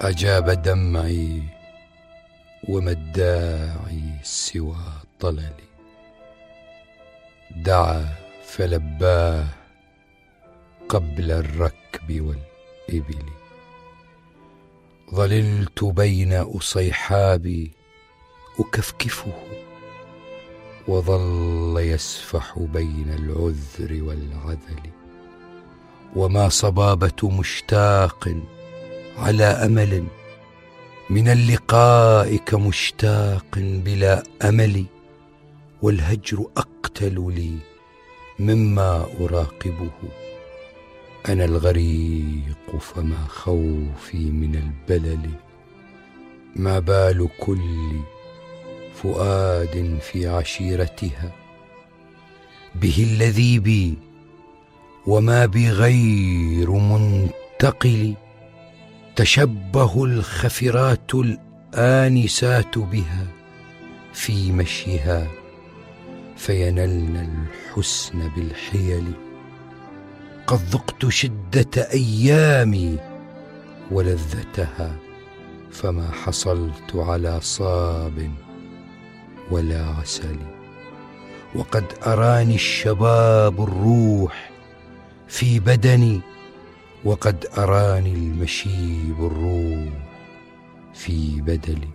أجاب دمعي وما الداعي سوى طللي. دعا فلباه قبل الركب والإبل. ظللت بين أصيحابي أكفكفه وظل يسفح بين العذر والعذل. وما صبابة مشتاق على أمل. من اللقاء كمشتاق بلا أمل والهجر أقتل لي مما أراقبه. أنا الغريق فما خوفي من البلل. ما بال كل فؤاد في عشيرتها. به الذي بي وما بغير منتقل. تشبه الخفرات الآنسات بها في مشيها فينلن الحسن بالحيل. قد ذقت شدة أيامي ولذتها فما حصلت على صاب ولا عسل وقد أراني الشباب الروح في بدني وقد أراني المشيب الروح في بدلي.